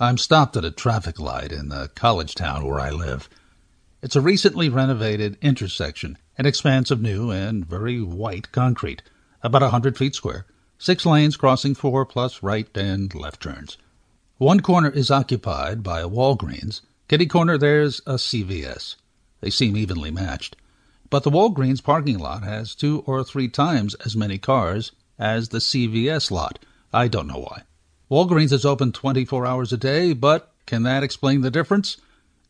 I'm stopped at a traffic light in the college town where I live. It's a recently renovated intersection, an expanse of new and very white concrete, about a hundred feet square, six lanes crossing four plus right and left turns. One corner is occupied by a Walgreens. Kitty corner there's a CVS. They seem evenly matched. But the Walgreens parking lot has two or three times as many cars as the CVS lot. I don't know why. Walgreens is open 24 hours a day, but can that explain the difference?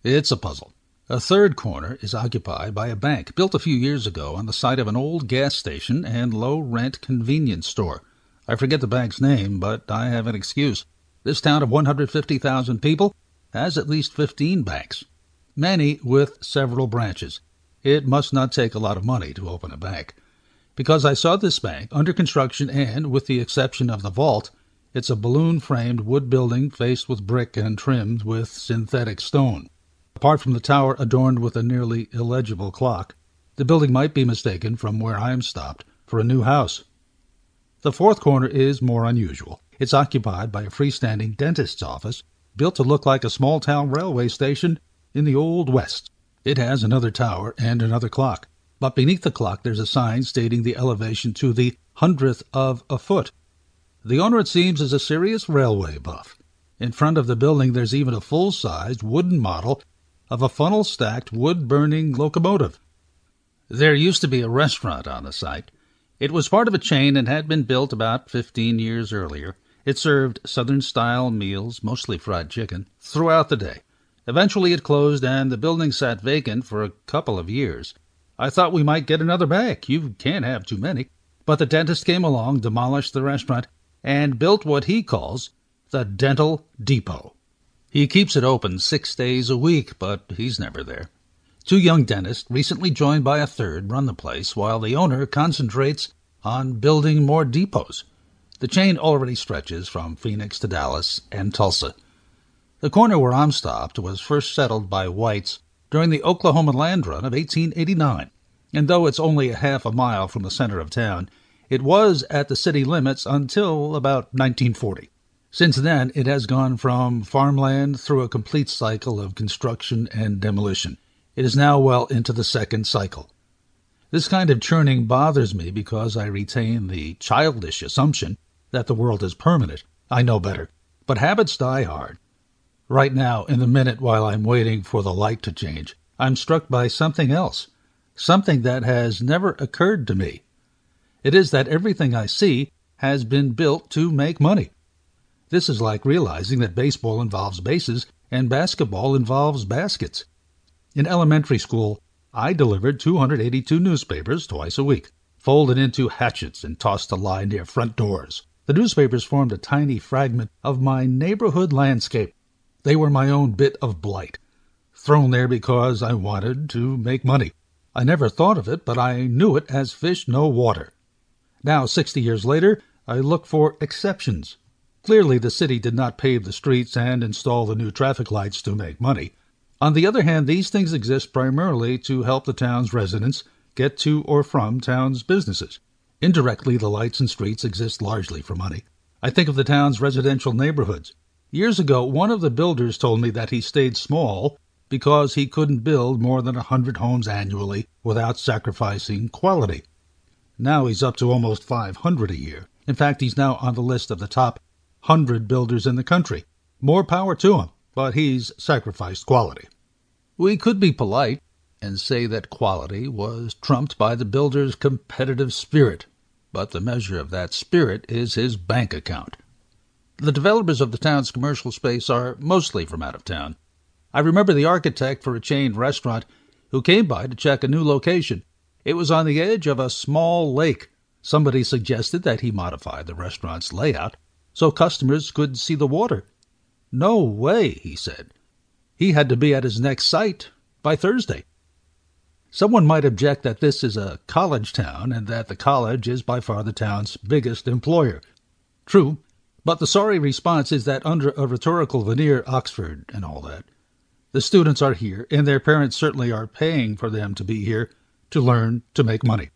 It's a puzzle. A third corner is occupied by a bank built a few years ago on the site of an old gas station and low rent convenience store. I forget the bank's name, but I have an excuse. This town of 150,000 people has at least 15 banks, many with several branches. It must not take a lot of money to open a bank. Because I saw this bank under construction and, with the exception of the vault, it's a balloon framed wood building faced with brick and trimmed with synthetic stone. Apart from the tower adorned with a nearly illegible clock, the building might be mistaken from where I am stopped for a new house. The fourth corner is more unusual. It's occupied by a freestanding dentist's office, built to look like a small town railway station in the Old West. It has another tower and another clock, but beneath the clock there's a sign stating the elevation to the hundredth of a foot. The owner, it seems, is a serious railway buff. In front of the building there's even a full-sized wooden model of a funnel-stacked wood-burning locomotive. There used to be a restaurant on the site. It was part of a chain and had been built about fifteen years earlier. It served Southern-style meals, mostly fried chicken, throughout the day. Eventually it closed and the building sat vacant for a couple of years. I thought we might get another back. You can't have too many. But the dentist came along, demolished the restaurant, and built what he calls the Dental Depot. He keeps it open six days a week, but he's never there. Two young dentists, recently joined by a third, run the place, while the owner concentrates on building more depots. The chain already stretches from Phoenix to Dallas and Tulsa. The corner where I'm stopped was first settled by whites during the Oklahoma land run of 1889, and though it's only a half a mile from the center of town, it was at the city limits until about 1940. Since then, it has gone from farmland through a complete cycle of construction and demolition. It is now well into the second cycle. This kind of churning bothers me because I retain the childish assumption that the world is permanent. I know better. But habits die hard. Right now, in the minute while I'm waiting for the light to change, I'm struck by something else, something that has never occurred to me. It is that everything I see has been built to make money. This is like realizing that baseball involves bases and basketball involves baskets. In elementary school, I delivered 282 newspapers twice a week, folded into hatchets and tossed to lie near front doors. The newspapers formed a tiny fragment of my neighborhood landscape. They were my own bit of blight, thrown there because I wanted to make money. I never thought of it, but I knew it as fish know water. Now, sixty years later, I look for exceptions. Clearly, the city did not pave the streets and install the new traffic lights to make money. On the other hand, these things exist primarily to help the town's residents get to or from town's businesses. Indirectly, the lights and streets exist largely for money. I think of the town's residential neighborhoods. Years ago, one of the builders told me that he stayed small because he couldn't build more than a hundred homes annually without sacrificing quality. Now he's up to almost 500 a year. In fact, he's now on the list of the top hundred builders in the country. More power to him, but he's sacrificed quality. We could be polite and say that quality was trumped by the builder's competitive spirit, but the measure of that spirit is his bank account. The developers of the town's commercial space are mostly from out of town. I remember the architect for a chain restaurant who came by to check a new location. It was on the edge of a small lake. Somebody suggested that he modify the restaurant's layout so customers could see the water. No way, he said. He had to be at his next site by Thursday. Someone might object that this is a college town and that the college is by far the town's biggest employer. True, but the sorry response is that under a rhetorical veneer, Oxford and all that, the students are here and their parents certainly are paying for them to be here to learn to make money.